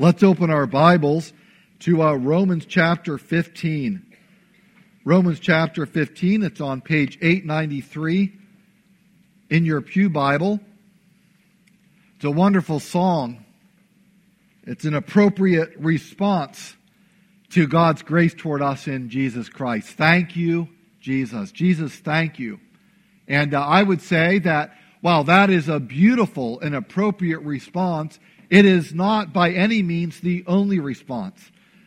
Let's open our Bibles to uh, Romans chapter 15. Romans chapter 15, it's on page 893 in your Pew Bible. It's a wonderful song. It's an appropriate response to God's grace toward us in Jesus Christ. Thank you, Jesus. Jesus, thank you. And uh, I would say that while that is a beautiful and appropriate response, it is not by any means the only response.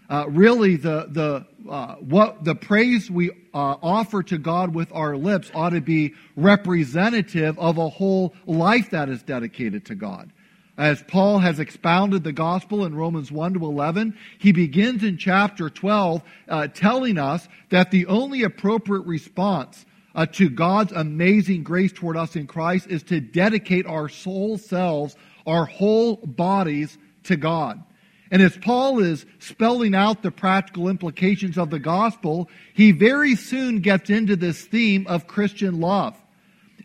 Uh, really, the the uh, what the praise we uh, offer to God with our lips ought to be representative of a whole life that is dedicated to God. As Paul has expounded the gospel in Romans 1 to 11, he begins in chapter 12 uh, telling us that the only appropriate response uh, to God's amazing grace toward us in Christ is to dedicate our soul selves our whole bodies to God. And as Paul is spelling out the practical implications of the gospel, he very soon gets into this theme of Christian love.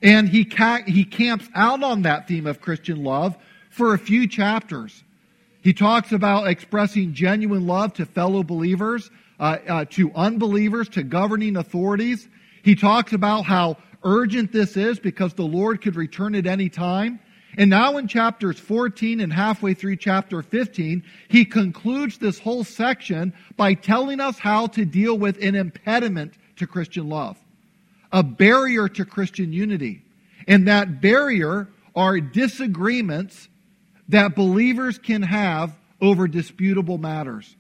And he, ca- he camps out on that theme of Christian love for a few chapters. He talks about expressing genuine love to fellow believers, uh, uh, to unbelievers, to governing authorities. He talks about how urgent this is because the Lord could return at any time. And now in chapters 14 and halfway through chapter 15, he concludes this whole section by telling us how to deal with an impediment to Christian love, a barrier to Christian unity. And that barrier are disagreements that believers can have over disputable matters.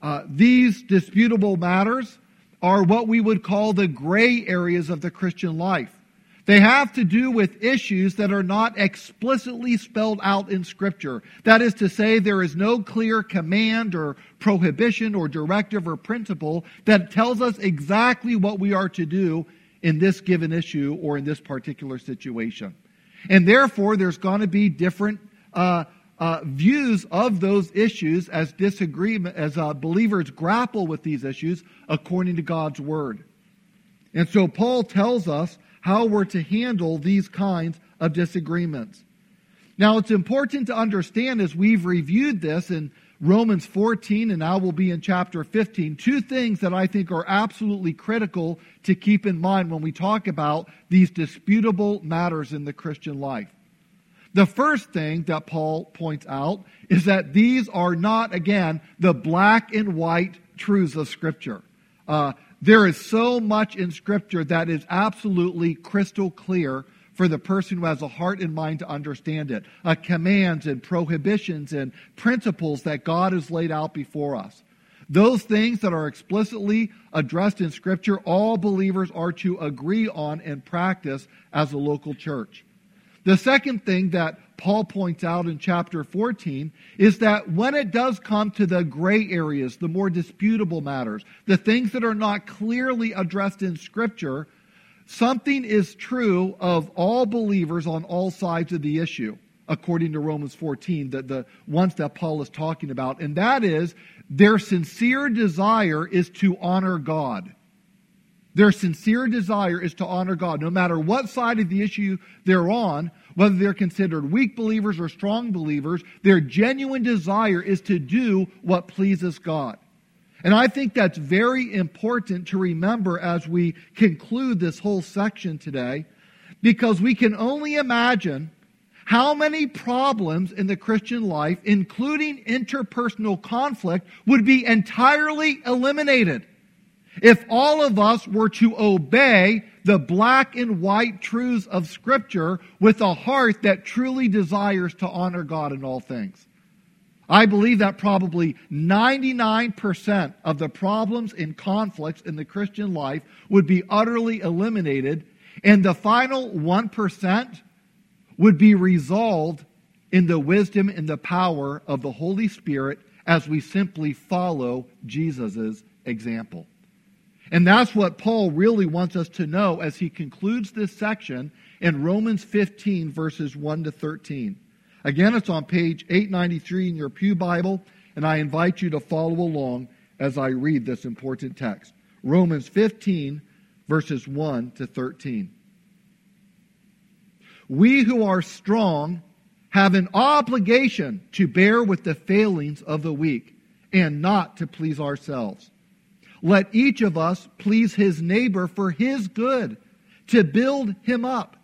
Uh, these disputable matters are what we would call the gray areas of the Christian life. They have to do with issues that are not explicitly spelled out in Scripture. That is to say, there is no clear command or prohibition or directive or principle that tells us exactly what we are to do in this given issue or in this particular situation. And therefore, there's going to be different uh, uh, views of those issues as disagreement, as uh, believers grapple with these issues according to God's Word. And so Paul tells us how we're to handle these kinds of disagreements. Now, it's important to understand as we've reviewed this in Romans 14 and now we'll be in chapter 15, two things that I think are absolutely critical to keep in mind when we talk about these disputable matters in the Christian life. The first thing that Paul points out is that these are not, again, the black and white truths of Scripture. Uh, there is so much in Scripture that is absolutely crystal clear for the person who has a heart and mind to understand it. Uh, commands and prohibitions and principles that God has laid out before us. Those things that are explicitly addressed in Scripture, all believers are to agree on and practice as a local church. The second thing that Paul points out in chapter 14 is that when it does come to the gray areas, the more disputable matters, the things that are not clearly addressed in Scripture, something is true of all believers on all sides of the issue, according to Romans 14, the, the ones that Paul is talking about. And that is, their sincere desire is to honor God. Their sincere desire is to honor God, no matter what side of the issue they're on, whether they're considered weak believers or strong believers, their genuine desire is to do what pleases God. And I think that's very important to remember as we conclude this whole section today, because we can only imagine how many problems in the Christian life, including interpersonal conflict, would be entirely eliminated if all of us were to obey the black and white truths of Scripture with a heart that truly desires to honor God in all things. I believe that probably 99% of the problems and conflicts in the Christian life would be utterly eliminated, and the final 1% would be resolved in the wisdom and the power of the Holy Spirit as we simply follow Jesus' example. And that's what Paul really wants us to know as he concludes this section in Romans 15, verses 1 to 13. Again, it's on page 893 in your Pew Bible, and I invite you to follow along as I read this important text. Romans 15, verses 1 to 13. We who are strong have an obligation to bear with the failings of the weak and not to please ourselves. Let each of us please his neighbor for his good, to build him up.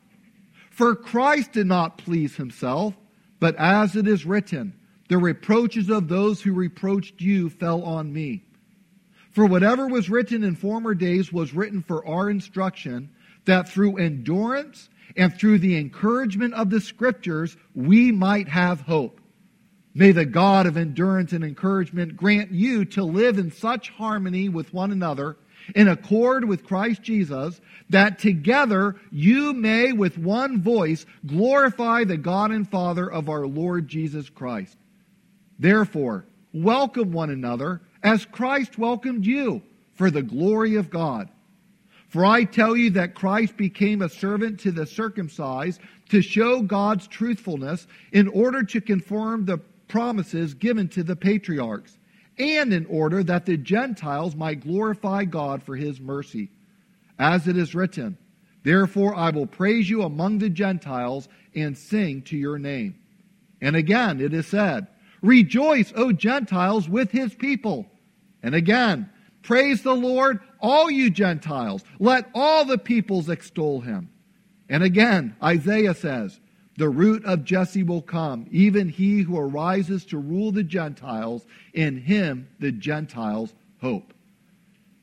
For Christ did not please himself, but as it is written, the reproaches of those who reproached you fell on me. For whatever was written in former days was written for our instruction, that through endurance and through the encouragement of the scriptures we might have hope. May the God of endurance and encouragement grant you to live in such harmony with one another, in accord with Christ Jesus, that together you may with one voice glorify the God and Father of our Lord Jesus Christ. Therefore, welcome one another as Christ welcomed you for the glory of God. For I tell you that Christ became a servant to the circumcised to show God's truthfulness in order to confirm the promises given to the patriarchs, and in order that the Gentiles might glorify God for his mercy. As it is written, Therefore I will praise you among the Gentiles and sing to your name. And again it is said, Rejoice, O Gentiles, with his people. And again, Praise the Lord, all you Gentiles. Let all the peoples extol him. And again, Isaiah says, The root of Jesse will come, even he who arises to rule the Gentiles. In him the Gentiles hope.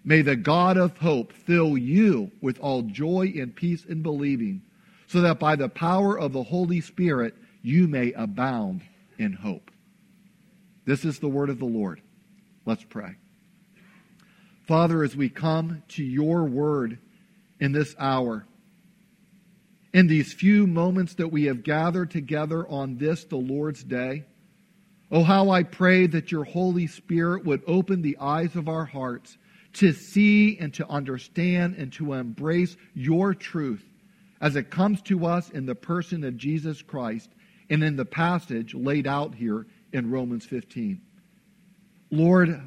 May the God of hope fill you with all joy and peace in believing, so that by the power of the Holy Spirit you may abound in hope. This is the word of the Lord. Let's pray. Father, as we come to your word in this hour, in these few moments that we have gathered together on this, the Lord's day, oh, how I pray that your Holy Spirit would open the eyes of our hearts to see and to understand and to embrace your truth as it comes to us in the person of Jesus Christ and in the passage laid out here in Romans 15. Lord,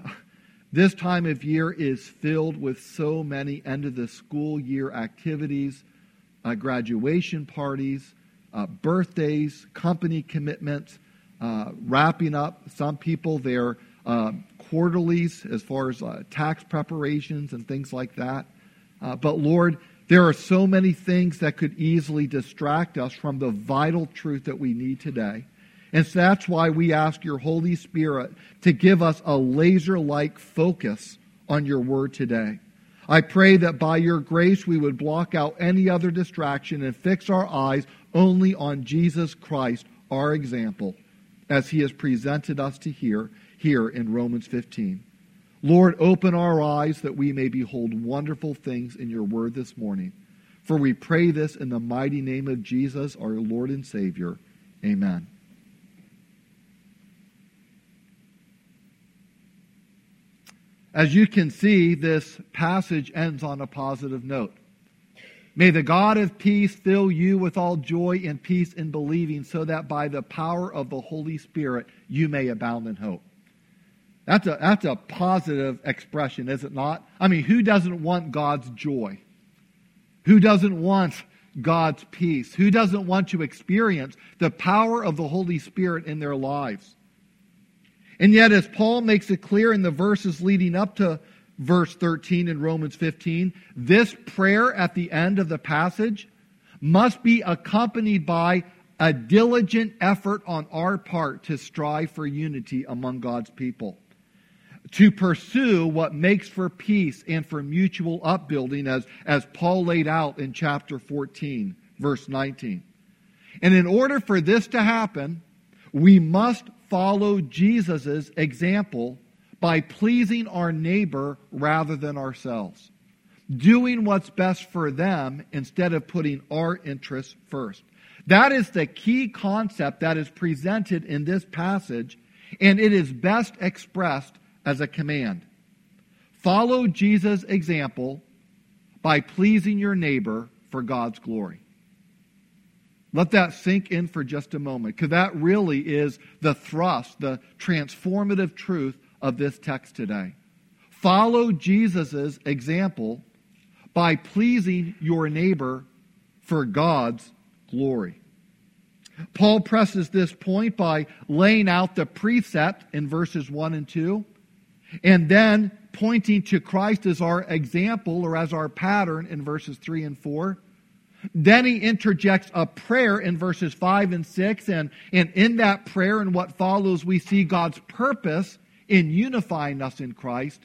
this time of year is filled with so many end of the school year activities, uh, graduation parties, uh, birthdays, company commitments, uh, wrapping up some people their uh, quarterlies as far as uh, tax preparations and things like that. But Lord, there are so many things that could easily distract us from the vital truth that we need today. And so that's why we ask your Holy Spirit to give us a laser like focus on your word today. I pray that by your grace we would block out any other distraction and fix our eyes only on Jesus Christ, our example, as he has presented us to hear here in Romans 15. Lord, open our eyes that we may behold wonderful things in your word this morning. For we pray this in the mighty name of Jesus, our Lord and Savior. Amen. As you can see, this passage ends on a positive note. May the God of peace fill you with all joy and peace in believing, so that by the power of the Holy Spirit you may abound in hope. That's a, that's a positive expression, is it not? I mean, who doesn't want God's joy? Who doesn't want God's peace? Who doesn't want to experience the power of the Holy Spirit in their lives? And yet, as Paul makes it clear in the verses leading up to verse 13 in Romans 15, this prayer at the end of the passage must be accompanied by a diligent effort on our part to strive for unity among God's people, to pursue what makes for peace and for mutual upbuilding, as, as Paul laid out in chapter 14, verse 19. And in order for this to happen, we must follow Jesus' example by pleasing our neighbor rather than ourselves, doing what's best for them instead of putting our interests first. That is the key concept that is presented in this passage, and it is best expressed as a command. Follow Jesus' example by pleasing your neighbor for God's glory. Let that sink in for just a moment, because that really is the thrust, the transformative truth of this text today. Follow Jesus' example by pleasing your neighbor for God's glory. Paul presses this point by laying out the precept in verses 1 and 2, and then pointing to Christ as our example or as our pattern in verses 3 and 4. Then he interjects a prayer in verses 5 and 6, and, and in that prayer and what follows, we see God's purpose in unifying us in Christ.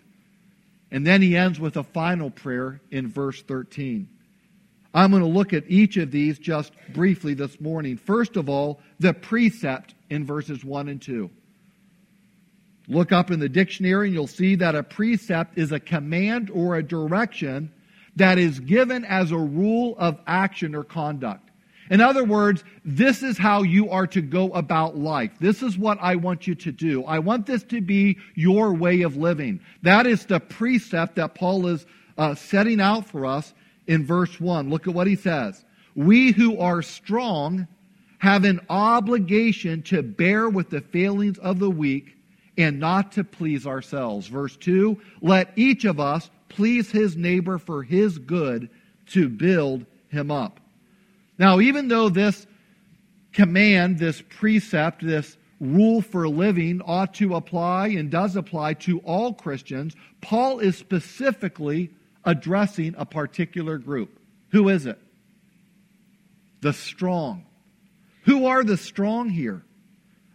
And then he ends with a final prayer in verse 13. I'm going to look at each of these just briefly this morning. First of all, the precept in verses 1 and 2. Look up in the dictionary and you'll see that a precept is a command or a direction that is given as a rule of action or conduct. In other words, this is how you are to go about life. This is what I want you to do. I want this to be your way of living. That is the precept that Paul is uh, setting out for us in verse 1. Look at what he says. We who are strong have an obligation to bear with the failings of the weak and not to please ourselves. Verse 2 Let each of us please his neighbor for his good to build him up. Now, even though this command, this precept, this rule for living ought to apply and does apply to all Christians, Paul is specifically addressing a particular group. Who is it? The strong. Who are the strong here?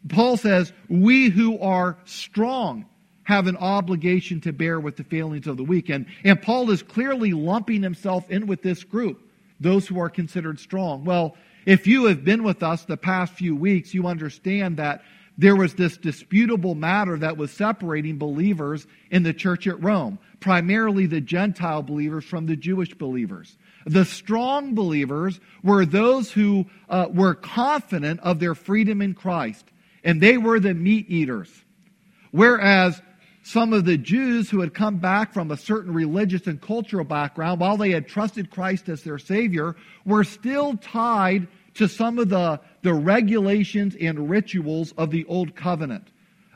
Paul says, We who are strong have an obligation to bear with the failings of the weak. And, and Paul is clearly lumping himself in with this group those who are considered strong. Well, if you have been with us the past few weeks, you understand that there was this disputable matter that was separating believers in the church at Rome, primarily the Gentile believers from the Jewish believers. The strong believers were those who uh, were confident of their freedom in Christ, and they were the meat eaters. Whereas some of the Jews who had come back from a certain religious and cultural background, while they had trusted Christ as their Savior, were still tied to some of the, the regulations and rituals of the Old Covenant.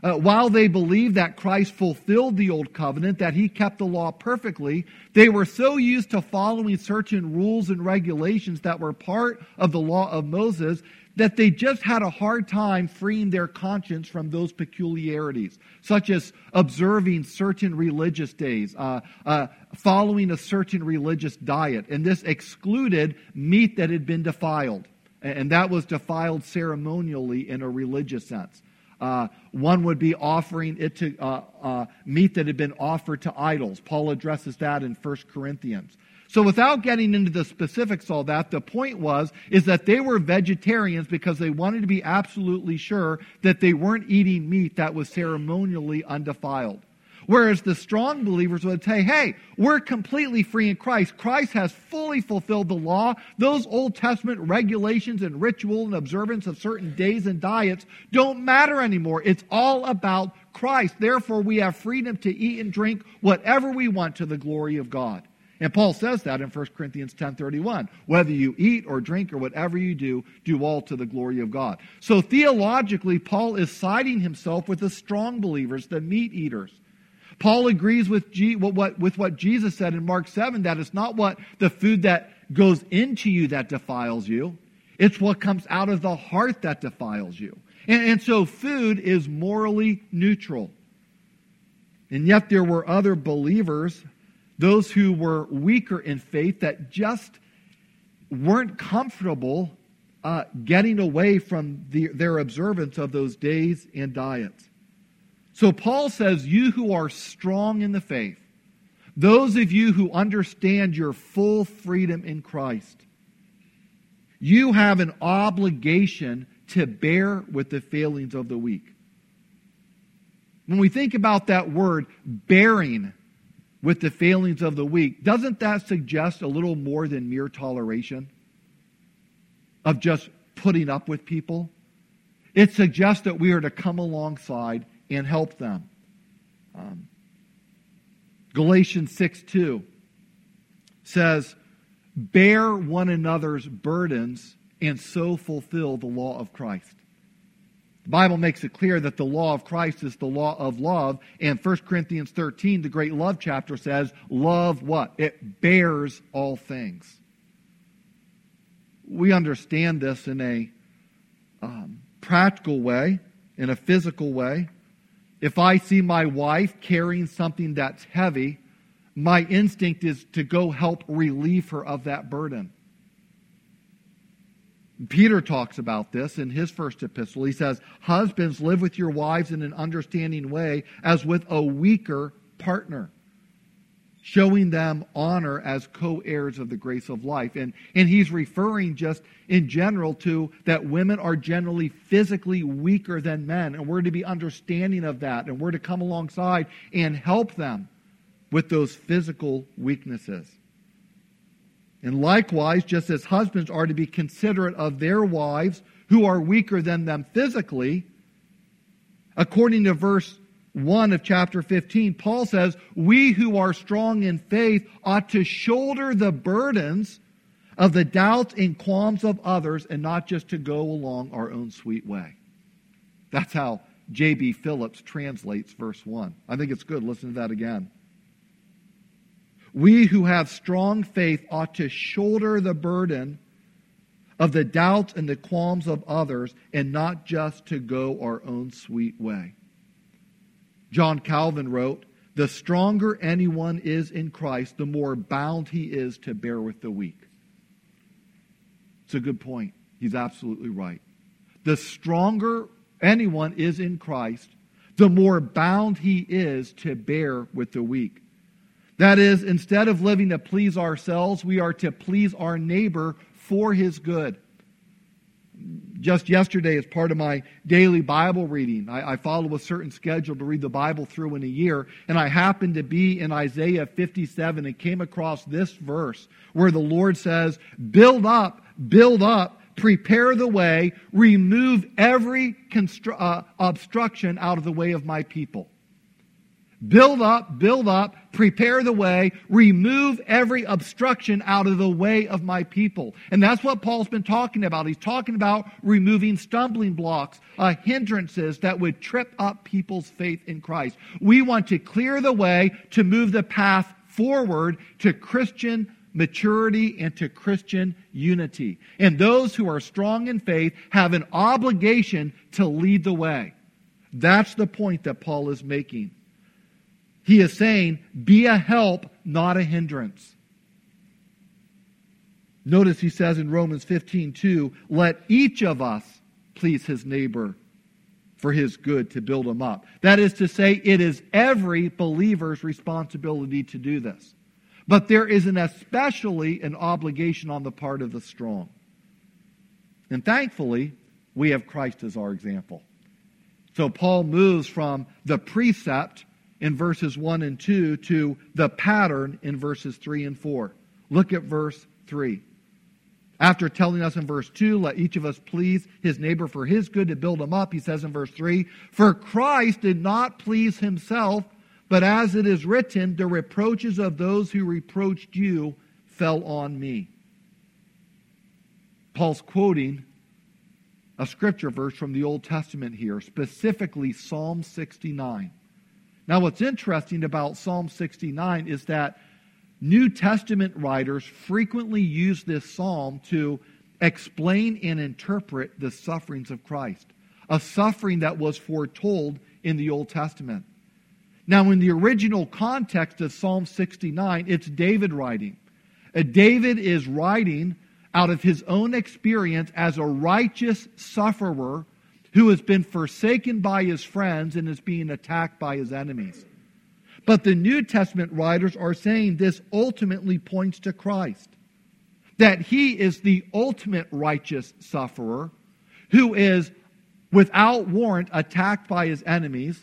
Uh, while they believed that Christ fulfilled the Old Covenant, that He kept the law perfectly, they were so used to following certain rules and regulations that were part of the law of Moses that they just had a hard time freeing their conscience from those peculiarities, such as observing certain religious days, uh, uh, following a certain religious diet. And this excluded meat that had been defiled, and that was defiled ceremonially in a religious sense. Uh, one would be offering it to uh, uh, meat that had been offered to idols. Paul addresses that in 1 Corinthians. So without getting into the specifics all that, the point was is that they were vegetarians because they wanted to be absolutely sure that they weren't eating meat that was ceremonially undefiled. Whereas the strong believers would say, hey, we're completely free in Christ. Christ has fully fulfilled the law. Those Old Testament regulations and ritual and observance of certain days and diets don't matter anymore. It's all about Christ. Therefore, we have freedom to eat and drink whatever we want to the glory of God. And Paul says that in 1 Corinthians 10:31. Whether you eat or drink or whatever you do, do all to the glory of God. So theologically, Paul is siding himself with the strong believers, the meat eaters. Paul agrees with, G, what, with what Jesus said in Mark 7 that it's not what the food that goes into you that defiles you, it's what comes out of the heart that defiles you. And, and so food is morally neutral. And yet there were other believers those who were weaker in faith that just weren't comfortable uh, getting away from the, their observance of those days and diets. So Paul says, You who are strong in the faith, those of you who understand your full freedom in Christ, you have an obligation to bear with the failings of the weak. When we think about that word, bearing, with the failings of the weak, doesn't that suggest a little more than mere toleration of just putting up with people? It suggests that we are to come alongside and help them. Um, Galatians 6 2 says, Bear one another's burdens and so fulfill the law of Christ. The Bible makes it clear that the law of Christ is the law of love. And 1 Corinthians 13, the great love chapter says, love what? It bears all things. We understand this in a um, practical way, in a physical way. If I see my wife carrying something that's heavy, my instinct is to go help relieve her of that burden. Peter talks about this in his first epistle. He says, Husbands, live with your wives in an understanding way as with a weaker partner, showing them honor as co heirs of the grace of life. And, and he's referring just in general to that women are generally physically weaker than men, and we're to be understanding of that, and we're to come alongside and help them with those physical weaknesses. And likewise, just as husbands are to be considerate of their wives who are weaker than them physically, according to verse 1 of chapter 15, Paul says, We who are strong in faith ought to shoulder the burdens of the doubts and qualms of others and not just to go along our own sweet way. That's how J.B. Phillips translates verse 1. I think it's good. Listen to that again. We who have strong faith ought to shoulder the burden of the doubts and the qualms of others and not just to go our own sweet way. John Calvin wrote, The stronger anyone is in Christ, the more bound he is to bear with the weak. It's a good point. He's absolutely right. The stronger anyone is in Christ, the more bound he is to bear with the weak. That is, instead of living to please ourselves, we are to please our neighbor for his good. Just yesterday, as part of my daily Bible reading, I, I, follow a certain schedule to read the Bible through in a year, and I happened to be in Isaiah 57 and came across this verse where the Lord says, Build up, build up, prepare the way, remove every constru- uh, obstruction out of the way of my people. Build up, build up, prepare the way, remove every obstruction out of the way of my people. And that's what Paul's been talking about. He's talking about removing stumbling blocks, uh, hindrances that would trip up people's faith in Christ. We want to clear the way to move the path forward to Christian maturity and to Christian unity. And those who are strong in faith have an obligation to lead the way. That's the point that Paul is making. He is saying, be a help, not a hindrance. Notice he says in Romans 15, 2, let each of us please his neighbor for his good to build him up. That is to say, it is every believer's responsibility to do this. But there is an especially an obligation on the part of the strong. And thankfully, we have Christ as our example. So Paul moves from the precept in verses 1 and 2 to the pattern in verses 3 and 4. Look at verse 3. After telling us in verse 2, let each of us please his neighbor for his good to build him up, he says in verse 3, For Christ did not please himself, but as it is written, the reproaches of those who reproached you fell on me. Paul's quoting a scripture verse from the Old Testament here, specifically Psalm 69. Now, what's interesting about Psalm 69 is that New Testament writers frequently use this psalm to explain and interpret the sufferings of Christ, a suffering that was foretold in the Old Testament. Now, in the original context of Psalm 69, it's David writing. Uh, David is writing out of his own experience as a righteous sufferer who has been forsaken by his friends and is being attacked by his enemies. But the New Testament writers are saying this ultimately points to Christ. That he is the ultimate righteous sufferer who is without warrant attacked by his enemies.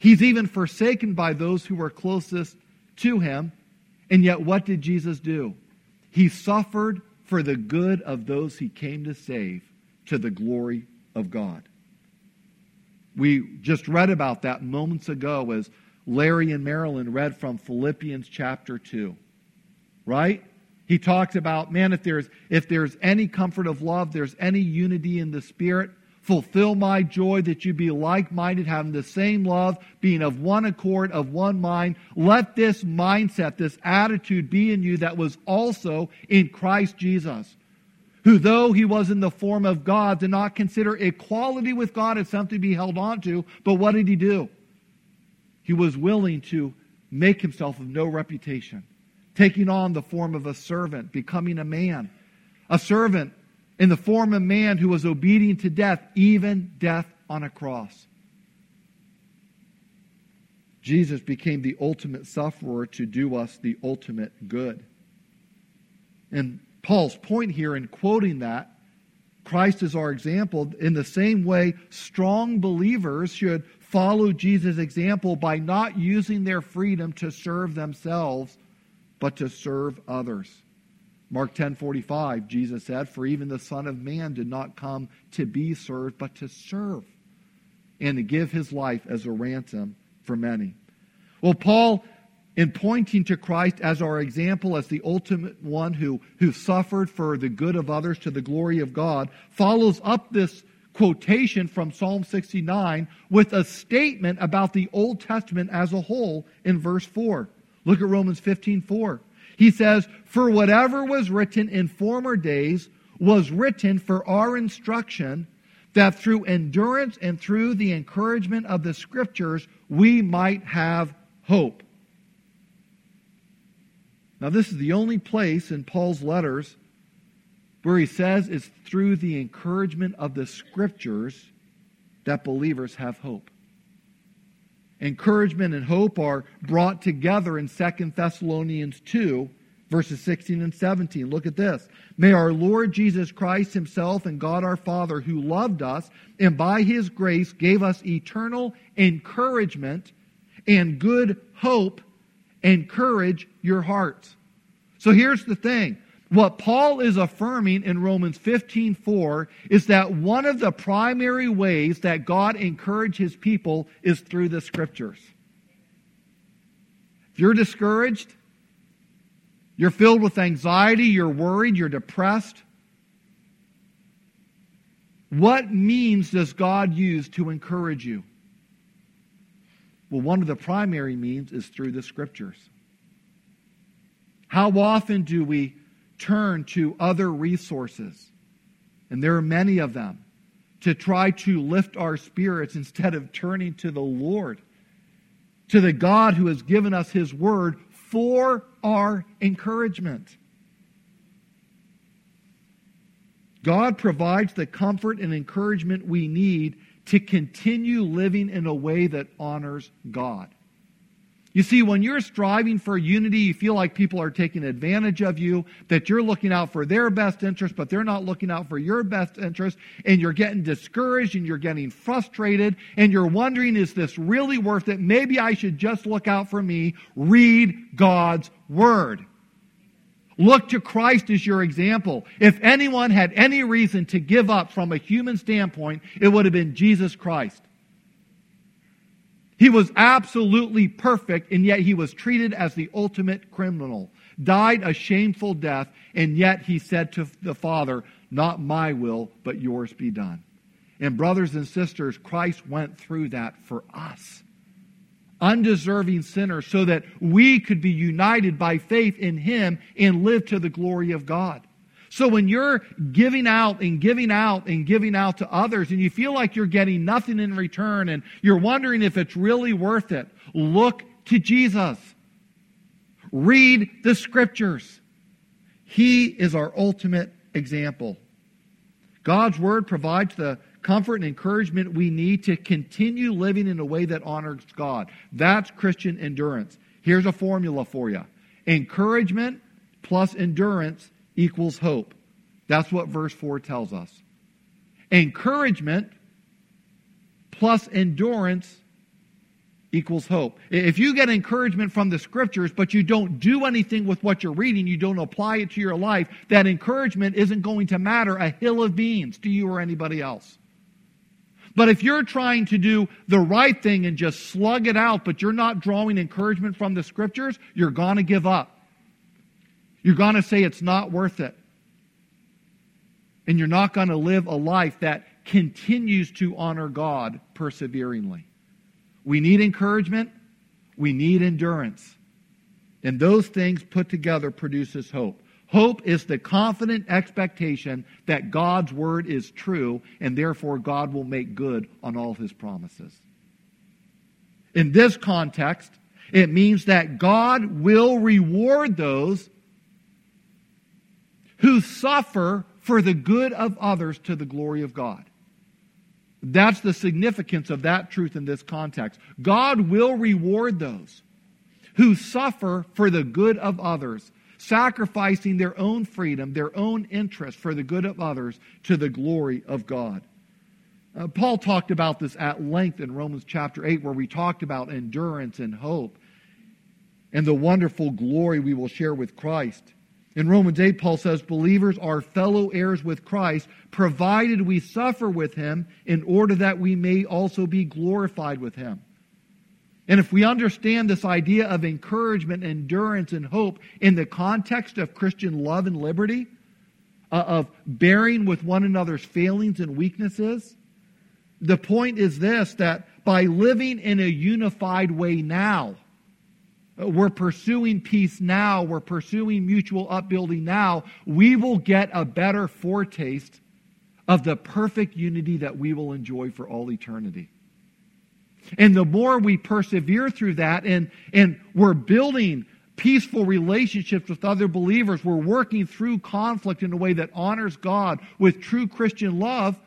He's even forsaken by those who were closest to him. And yet, what did Jesus do? He suffered for the good of those he came to save to the glory of God. We just read about that moments ago as Larry and Marilyn read from Philippians chapter 2. Right? He talks about, man, if there's if there's any comfort of love, there's any unity in the spirit, fulfill my joy that you be like-minded, having the same love, being of one accord, of one mind. Let this mindset, this attitude be in you that was also in Christ Jesus who, though he was in the form of God, did not consider equality with God as something to be held on to. But what did he do? He was willing to make himself of no reputation, taking on the form of a servant, becoming a man. A servant in the form of man who was obedient to death, even death on a cross. Jesus became the ultimate sufferer to do us the ultimate good. And Paul's point here in quoting that, Christ is our example, in the same way, strong believers should follow Jesus' example by not using their freedom to serve themselves, but to serve others. Mark 10:45 Jesus said, "For even the Son of Man did not come to be served, but to serve and to give his life as a ransom for many." Well, Paul in pointing to Christ as our example, as the ultimate one who, who suffered for the good of others to the glory of God, follows up this quotation from Psalm 69 with a statement about the Old Testament as a whole in verse 4. Look at Romans 15 4. He says, For whatever was written in former days was written for our instruction, that through endurance and through the encouragement of the Scriptures we might have hope. Now, this is the only place in Paul's letters where he says it's through the encouragement of the Scriptures that believers have hope. Encouragement and hope are brought together in 2 Thessalonians 2, verses 16 and 17. Look at this. May our Lord Jesus Christ Himself and God our Father, who loved us and by His grace gave us eternal encouragement and good hope encourage your hearts. So here's the thing. What Paul is affirming in Romans 15:4 is that one of the primary ways that God encourages his people is through the scriptures. If you're discouraged, you're filled with anxiety, you're worried, you're depressed, what means does God use to encourage you? Well, one of the primary means is through the scriptures. How often do we turn to other resources? And there are many of them to try to lift our spirits instead of turning to the Lord, to the God who has given us His Word for our encouragement. God provides the comfort and encouragement we need to continue living in a way that honors God. You see, when you're striving for unity, you feel like people are taking advantage of you, that you're looking out for their best interest, but they're not looking out for your best interest, and you're getting discouraged and you're getting frustrated, and you're wondering, is this really worth it? Maybe I should just look out for me. Read God's Word. Look to Christ as your example. If anyone had any reason to give up from a human standpoint, it would have been Jesus Christ. He was absolutely perfect, and yet he was treated as the ultimate criminal, died a shameful death, and yet he said to the Father, Not my will, but yours be done. And, brothers and sisters, Christ went through that for us undeserving sinners, so that we could be united by faith in Him and live to the glory of God. So when you're giving out and giving out and giving out to others and you feel like you're getting nothing in return and you're wondering if it's really worth it, look to Jesus. Read the scriptures. He is our ultimate example. God's word provides the comfort and encouragement we need to continue living in a way that honors God. That's Christian endurance. Here's a formula for you encouragement plus endurance equals hope. That's what verse 4 tells us. Encouragement plus endurance equals hope. If you get encouragement from the scriptures, but you don't do anything with what you're reading, you don't apply it to your life, that encouragement isn't going to matter a hill of beans to you or anybody else. But if you're trying to do the right thing and just slug it out, but you're not drawing encouragement from the scriptures, you're going to give up. You're going to say it's not worth it. And you're not going to live a life that continues to honor God perseveringly. We need encouragement. We need endurance. And those things put together produces hope. Hope is the confident expectation that God's word is true and therefore God will make good on all his promises. In this context, it means that God will reward those who suffer for the good of others to the glory of God. That's the significance of that truth in this context. God will reward those who suffer for the good of others, sacrificing their own freedom, their own interest for the good of others to the glory of God. Uh, Paul talked about this at length in Romans chapter 8, where we talked about endurance and hope and the wonderful glory we will share with Christ. In Romans 8, Paul says, Believers are fellow heirs with Christ, provided we suffer with him, in order that we may also be glorified with him. And if we understand this idea of encouragement, endurance, and hope in the context of Christian love and liberty, uh, of bearing with one another's failings and weaknesses, the point is this that by living in a unified way now, uh, we're pursuing peace now, we're pursuing mutual upbuilding now, we will get a better foretaste of the perfect unity that we will enjoy for all eternity. And the more we persevere through that and, and we're building peaceful relationships with other believers, we're working through conflict in a way that honors God with true Christian love,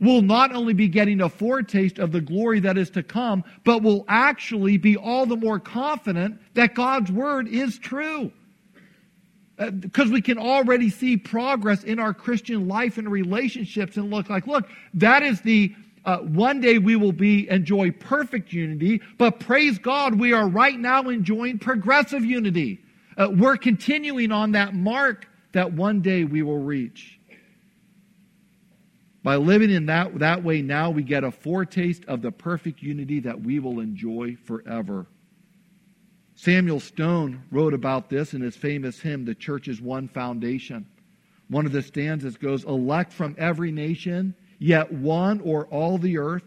we'll not only be getting a foretaste of the glory that is to come, but will actually be all the more confident that God's word is true. Because uh, we can already see progress in our Christian life and relationships and look like, look, that is the uh, one day we will be enjoy perfect unity, but praise God, we are right now enjoying progressive unity. Uh, we're continuing on that mark that one day we will reach. By living in that, that way now, we get a foretaste of the perfect unity that we will enjoy forever. Samuel Stone wrote about this in his famous hymn, The Church is One Foundation. One of the stanzas goes, Elect from every nation yet one or all the earth.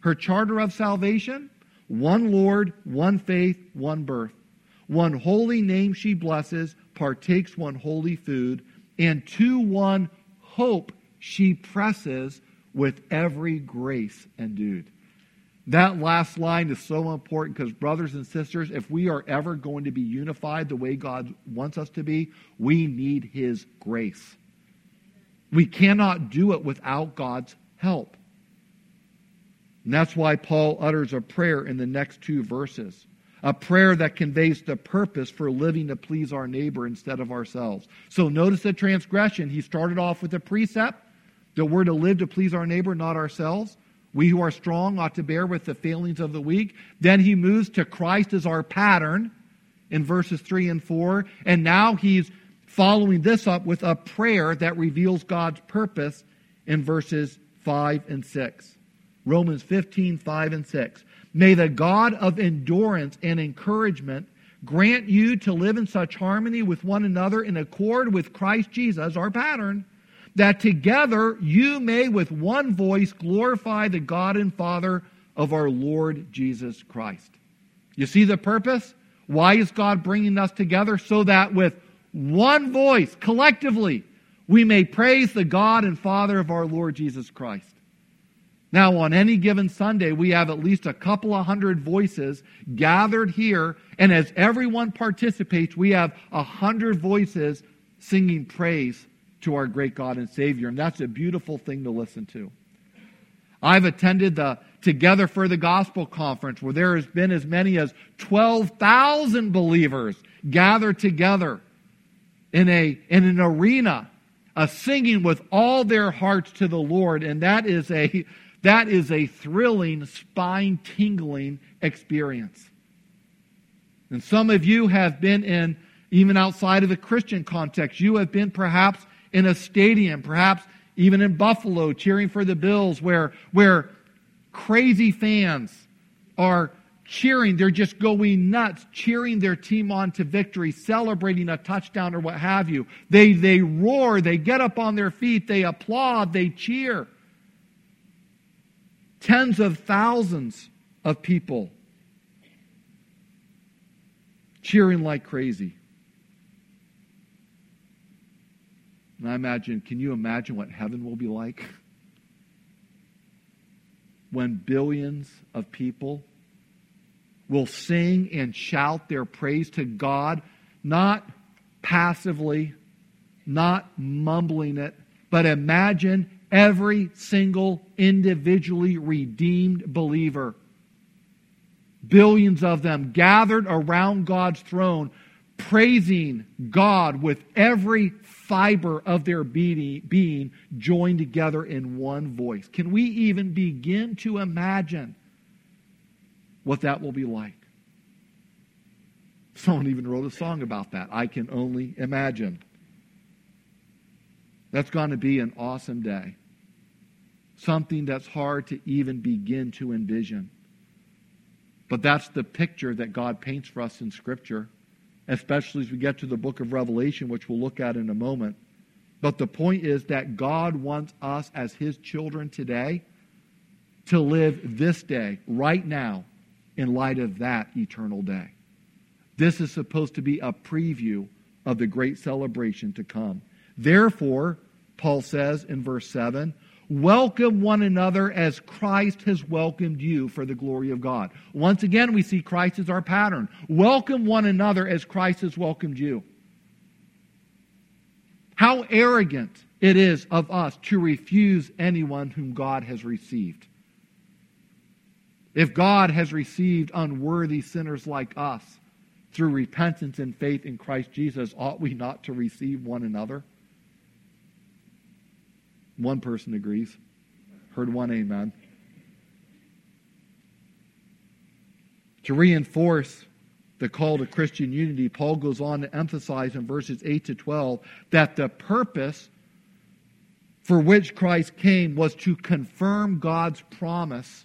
Her charter of salvation, one Lord, one faith, one birth. One holy name she blesses, partakes one holy food, and to one hope she presses with every grace endued. That last line is so important because, brothers and sisters, if we are ever going to be unified the way God wants us to be, we need His grace. We cannot do it without God's help. And that's why Paul utters a prayer in the next two verses. A prayer that conveys the purpose for living to please our neighbor instead of ourselves. So notice the transgression. He started off with a precept that we're to live to please our neighbor, not ourselves. We who are strong ought to bear with the failings of the weak. Then he moves to Christ as our pattern in verses 3 and 4. And now he's following this up with a prayer that reveals God's purpose in verses 5 and 6. Romans 15, 5 and 6. May the God of endurance and encouragement grant you to live in such harmony with one another in accord with Christ Jesus, our pattern, that together you may with one voice glorify the God and Father of our Lord Jesus Christ. You see the purpose? Why is God bringing us together? So that with one voice, collectively, we may praise the God and Father of our Lord Jesus Christ. Now, on any given Sunday, we have at least a couple of hundred voices gathered here, and as everyone participates, we have a hundred voices singing praise to our great God and Savior, and that's a beautiful thing to listen to. I've attended the Together for the Gospel conference where there has been as many as 12,000 believers gathered together in, a, in an arena, uh, singing with all their hearts to the Lord. And that is a, that is a thrilling, spine tingling experience. And some of you have been in, even outside of the Christian context, you have been perhaps in a stadium, perhaps even in Buffalo, cheering for the Bills, where, where crazy fans are cheering. They're just going nuts, cheering their team on to victory, celebrating a touchdown or what have you. They, they roar, they get up on their feet, they applaud, they cheer. Tens of thousands of people cheering like crazy. And I imagine, can you imagine what heaven will be like? When billions of people will sing and shout their praise to God, not passively, not mumbling it, but imagine every single individually redeemed believer. Billions of them gathered around God's throne, praising God with every fiber of their being joined together in one voice. Can we even begin to imagine what that will be like? Someone even wrote a song about that. I can only imagine. That's going to be an awesome day. Something that's hard to even begin to envision. But that's the picture that God paints for us in Scripture, especially as we get to the book of Revelation, which we'll look at in a moment. But the point is that God wants us as His children today to live this day, right now, in light of that eternal day. This is supposed to be a preview of the great celebration to come. Therefore, Paul says in verse 7, welcome one another as Christ has welcomed you for the glory of God. Once again, we see Christ as our pattern. Welcome one another as Christ has welcomed you. How arrogant it is of us to refuse anyone whom God has received. If God has received unworthy sinners like us through repentance and faith in Christ Jesus, ought we not to receive one another? One person agrees. Heard one amen. To reinforce the call to Christian unity, Paul goes on to emphasize in verses 8 to 12 that the purpose for which Christ came was to confirm God's promise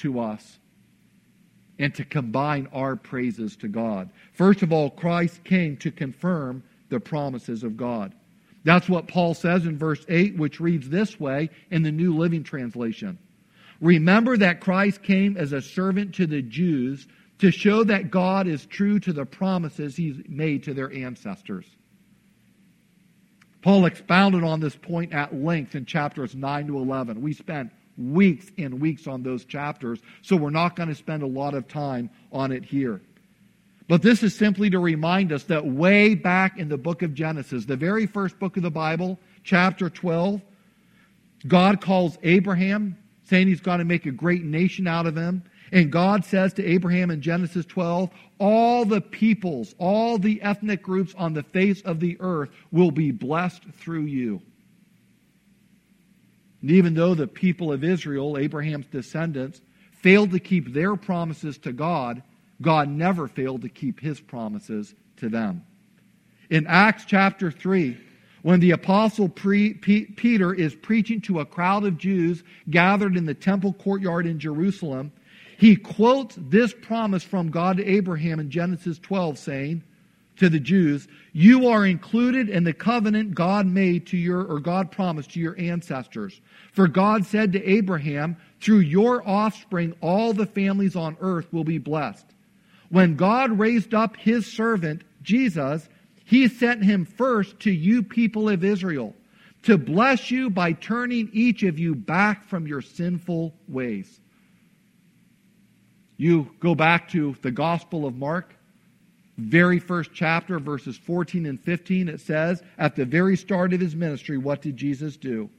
to us and to combine our praises to God. First of all, Christ came to confirm the promises of God. That's what Paul says in verse 8, which reads this way in the New Living Translation. Remember that Christ came as a servant to the Jews to show that God is true to the promises he's made to their ancestors. Paul expounded on this point at length in chapters 9 to 11. We spent weeks and weeks on those chapters, so we're not going to spend a lot of time on it here. But this is simply to remind us that way back in the book of Genesis, the very first book of the Bible, chapter 12, God calls Abraham, saying he's going to make a great nation out of him. And God says to Abraham in Genesis 12, all the peoples, all the ethnic groups on the face of the earth will be blessed through you. And even though the people of Israel, Abraham's descendants, failed to keep their promises to God, God never failed to keep his promises to them. In Acts chapter 3, when the apostle Peter is preaching to a crowd of Jews gathered in the temple courtyard in Jerusalem, he quotes this promise from God to Abraham in Genesis 12, saying to the Jews, You are included in the covenant God made to your, or God promised to your ancestors. For God said to Abraham, Through your offspring, all the families on earth will be blessed. When God raised up his servant, Jesus, he sent him first to you people of Israel to bless you by turning each of you back from your sinful ways. You go back to the Gospel of Mark, very first chapter, verses 14 and 15. It says, at the very start of his ministry, what did Jesus do?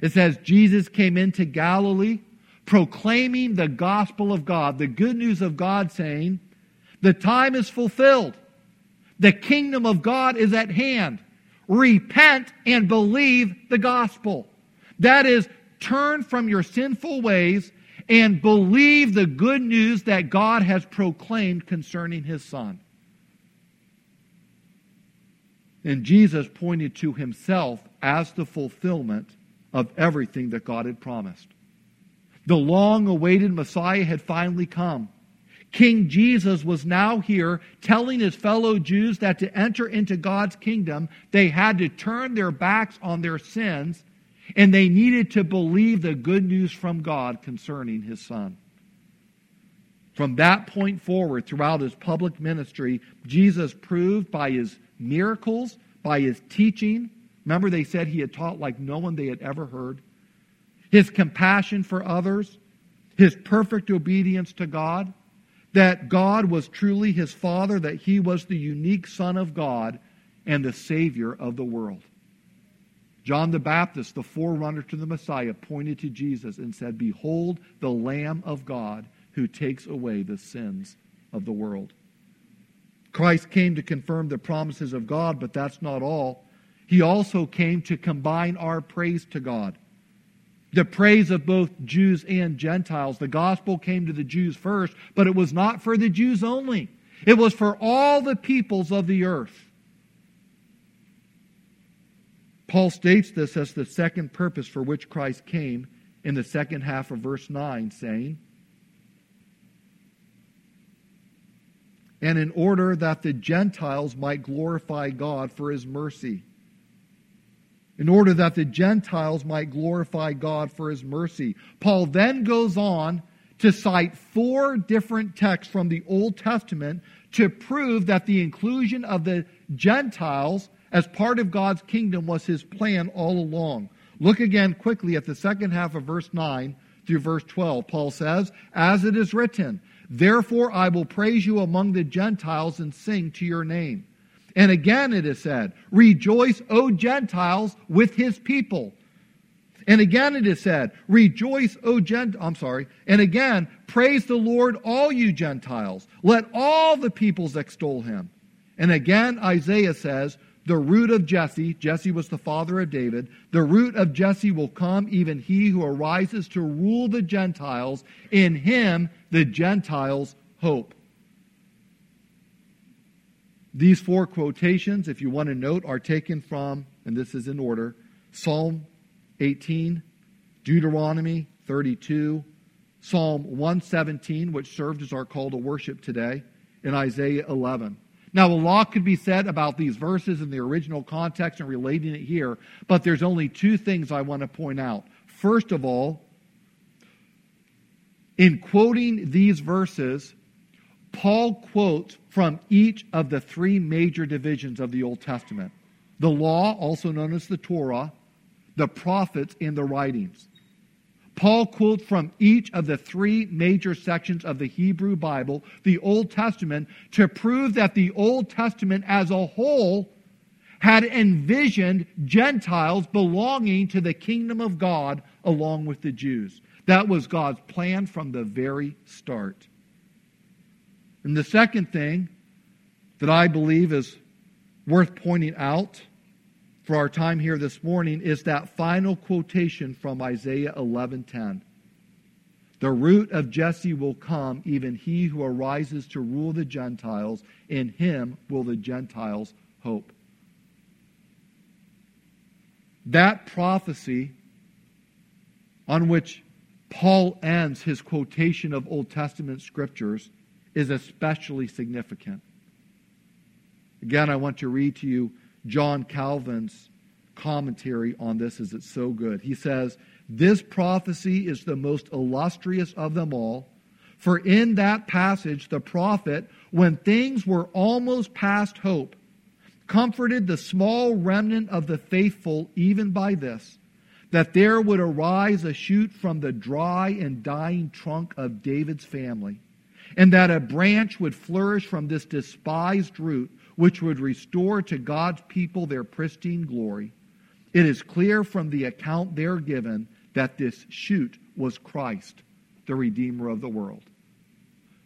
It says, Jesus came into Galilee proclaiming the gospel of God, the good news of God, saying, the time is fulfilled. The kingdom of God is at hand. Repent and believe the gospel. That is, turn from your sinful ways and believe the good news that God has proclaimed concerning his son. And Jesus pointed to himself as the fulfillment of everything that God had promised. The long awaited Messiah had finally come. King Jesus was now here telling his fellow Jews that to enter into God's kingdom, they had to turn their backs on their sins and they needed to believe the good news from God concerning his son. From that point forward, throughout his public ministry, Jesus proved by his miracles, by his teaching, Remember, they said he had taught like no one they had ever heard. His compassion for others, his perfect obedience to God, that God was truly his Father, that he was the unique Son of God and the Savior of the world. John the Baptist, the forerunner to the Messiah, pointed to Jesus and said, Behold the Lamb of God who takes away the sins of the world. Christ came to confirm the promises of God, but that's not all. He also came to combine our praise to God. The praise of both Jews and Gentiles. The gospel came to the Jews first, but it was not for the Jews only. It was for all the peoples of the earth. Paul states this as the second purpose for which Christ came in the second half of verse 9, saying, And in order that the Gentiles might glorify God for his mercy. In order that the Gentiles might glorify God for his mercy. Paul then goes on to cite four different texts from the Old Testament to prove that the inclusion of the Gentiles as part of God's kingdom was his plan all along. Look again quickly at the second half of verse 9 through verse 12. Paul says, As it is written, Therefore I will praise you among the Gentiles and sing to your name. And again it is said, Rejoice, O Gentiles, with his people. And again it is said, Rejoice, O Gent I'm sorry. And again, praise the Lord, all you Gentiles. Let all the peoples extol him. And again Isaiah says, the root of Jesse, Jesse was the father of David, the root of Jesse will come, even he who arises to rule the Gentiles. In him, the Gentiles hope. These four quotations, if you want to note, are taken from, and this is in order, Psalm 18, Deuteronomy 32, Psalm 117, which served as our call to worship today, and Isaiah 11. Now, a lot could be said about these verses in the original context and relating it here, but there's only two things I want to point out. First of all, in quoting these verses, Paul quotes from each of the three major divisions of the Old Testament the law, also known as the Torah, the prophets, and the writings. Paul quotes from each of the three major sections of the Hebrew Bible, the Old Testament, to prove that the Old Testament as a whole had envisioned Gentiles belonging to the kingdom of God along with the Jews. That was God's plan from the very start. And the second thing that I believe is worth pointing out for our time here this morning is that final quotation from Isaiah 11:10. The root of Jesse will come, even he who arises to rule the Gentiles. In him will the Gentiles hope. That prophecy on which Paul ends his quotation of Old Testament scriptures is especially significant. Again, I want to read to you John Calvin's commentary on this is it's so good. He says, This prophecy is the most illustrious of them all. For in that passage, the prophet, when things were almost past hope, comforted the small remnant of the faithful even by this, that there would arise a shoot from the dry and dying trunk of David's family, and that a branch would flourish from this despised root which would restore to God's people their pristine glory. It is clear from the account there given that this shoot was Christ, the Redeemer of the world.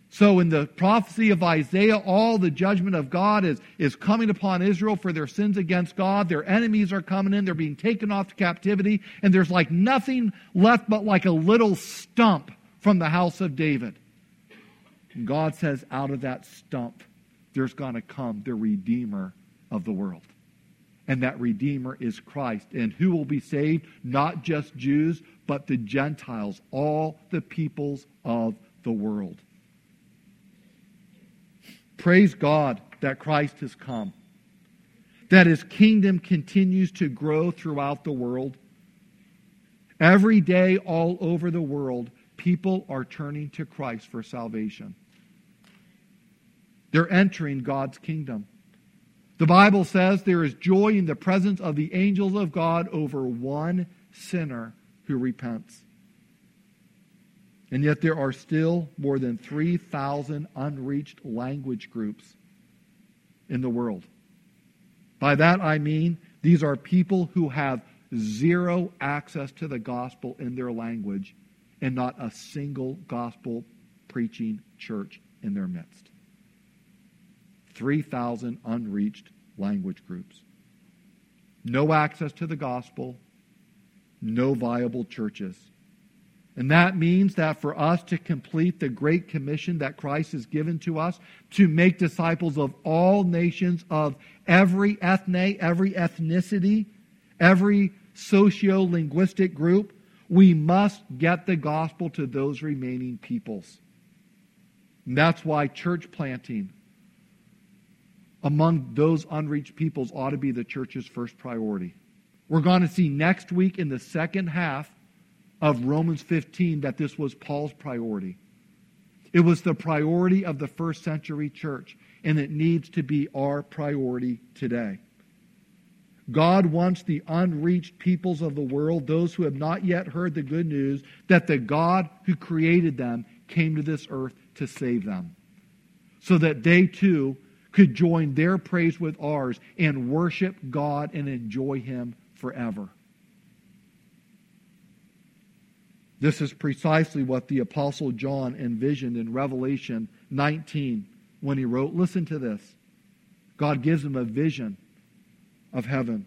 So, in the prophecy of Isaiah, all the judgment of God is, is coming upon Israel for their sins against God. Their enemies are coming in. They're being taken off to captivity. And there's like nothing left but like a little stump from the house of David. And God says, out of that stump, there's going to come the Redeemer of the world. And that Redeemer is Christ. And who will be saved? Not just Jews, but the Gentiles, all the peoples of the world. Praise God that Christ has come, that his kingdom continues to grow throughout the world. Every day, all over the world, people are turning to Christ for salvation. They're entering God's kingdom. The Bible says there is joy in the presence of the angels of God over one sinner who repents. And yet there are still more than 3,000 unreached language groups in the world. By that I mean these are people who have zero access to the gospel in their language and not a single gospel preaching church in their midst. 3,000 unreached language groups. No access to the gospel, no viable churches. And that means that for us to complete the great commission that Christ has given to us, to make disciples of all nations, of every ethne, every ethnicity, every socio linguistic group, we must get the gospel to those remaining peoples. And that's why church planting among those unreached peoples ought to be the church's first priority. We're going to see next week in the second half of Romans 15 that this was Paul's priority. It was the priority of the first century church, and it needs to be our priority today. God wants the unreached peoples of the world, those who have not yet heard the good news, that the God who created them came to this earth to save them, so that they too could join their praise with ours and worship God and enjoy Him forever. This is precisely what the Apostle John envisioned in Revelation 19 when he wrote. Listen to this. God gives him a vision of heaven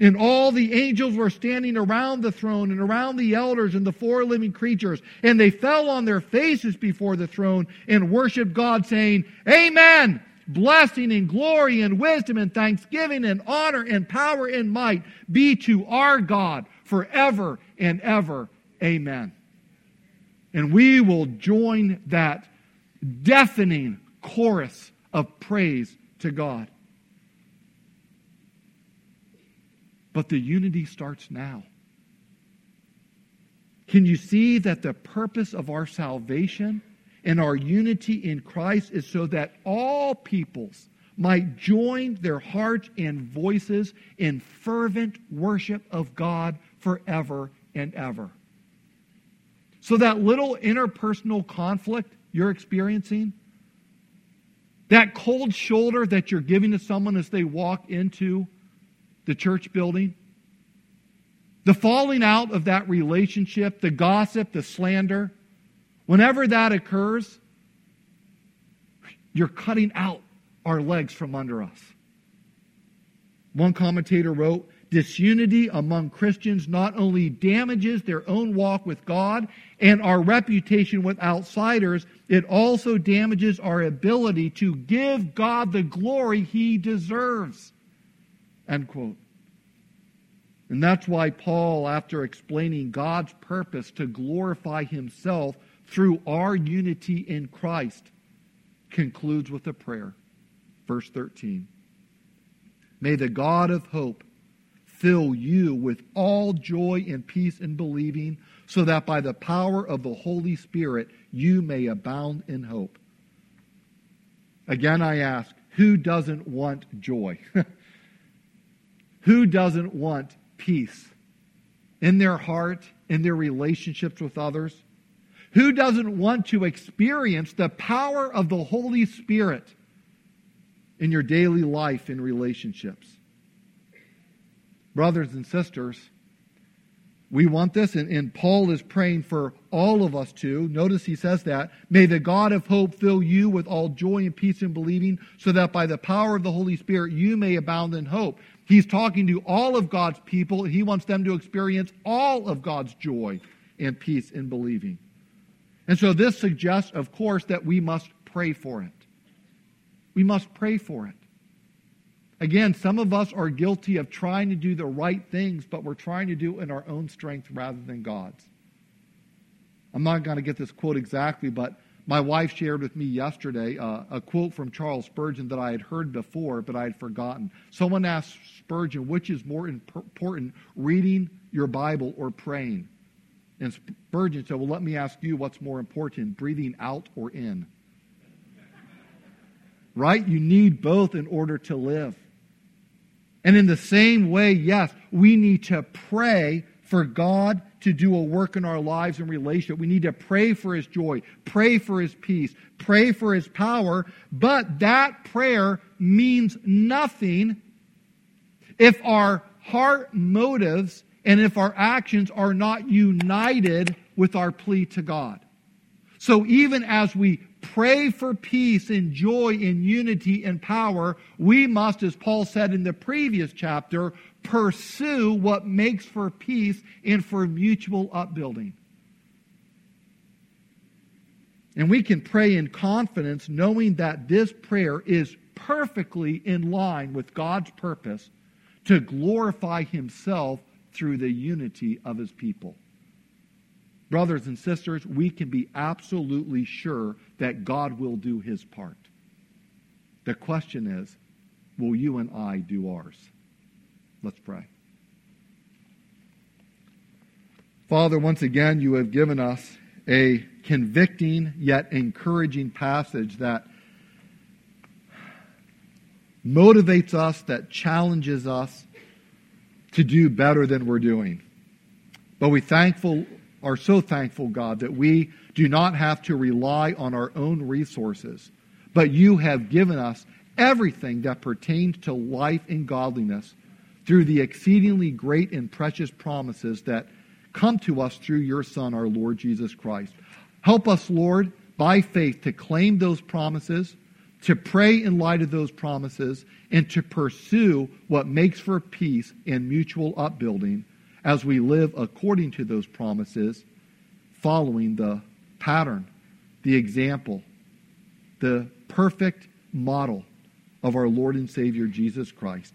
And all the angels were standing around the throne and around the elders and the four living creatures. And they fell on their faces before the throne and worshiped God, saying, Amen. Blessing and glory and wisdom and thanksgiving and honor and power and might be to our God forever and ever. Amen. And we will join that deafening chorus of praise to God. But the unity starts now. Can you see that the purpose of our salvation and our unity in Christ is so that all peoples might join their hearts and voices in fervent worship of God forever and ever? So that little interpersonal conflict you're experiencing, that cold shoulder that you're giving to someone as they walk into the church building. The falling out of that relationship, the gossip, the slander, whenever that occurs, you're cutting out our legs from under us. One commentator wrote, Disunity among Christians not only damages their own walk with God and our reputation with outsiders, it also damages our ability to give God the glory he deserves. End quote. And that's why Paul, after explaining God's purpose to glorify himself through our unity in Christ, concludes with a prayer. Verse 13. May the God of hope fill you with all joy and peace in believing, so that by the power of the Holy Spirit you may abound in hope. Again, I ask, who doesn't want joy? Who doesn't want peace in their heart, in their relationships with others? Who doesn't want to experience the power of the Holy Spirit in your daily life in relationships? Brothers and sisters, we want this, and, and, Paul is praying for all of us to. Notice he says that. May the God of hope fill you with all joy and peace in believing, so that by the power of the Holy Spirit you may abound in hope. He's talking to all of God's people. He wants them to experience all of God's joy and peace in believing. And so this suggests, of course, that we must pray for it. We must pray for it. Again, some of us are guilty of trying to do the right things, but we're trying to do it in our own strength rather than God's. I'm not going to get this quote exactly, but my wife shared with me yesterday uh, a quote from Charles Spurgeon that I had heard before, but I had forgotten. Someone asked Spurgeon, which is more important, reading your Bible or praying? And Spurgeon said, Well, let me ask you what's more important, breathing out or in? right? You need both in order to live. And in the same way, yes, we need to pray for God to do a work in our lives and relationship. We need to pray for His joy, pray for His peace, pray for His power. But that prayer means nothing if our heart motives and if our actions are not united with our plea to God. So even as we pray for peace and joy and unity and power, we must, as Paul said in the previous chapter, pursue what makes for peace and for mutual upbuilding. And we can pray in confidence knowing that this prayer is perfectly in line with God's purpose to glorify Himself through the unity of His people. Brothers and sisters, we can be absolutely sure that God will do his part. The question is, will you and I do ours? Let's pray. Father, once again, you have given us a convicting yet encouraging passage that motivates us, that challenges us to do better than we're doing. But we thankful are so thankful, God, that we do not have to rely on our own resources, but you have given us everything that pertains to life and godliness through the exceedingly great and precious promises that come to us through your Son, our Lord Jesus Christ. Help us, Lord, by faith to claim those promises, to pray in light of those promises, and to pursue what makes for peace and mutual upbuilding as we live according to those promises, following the pattern, the example, the perfect model of our Lord and Savior Jesus Christ,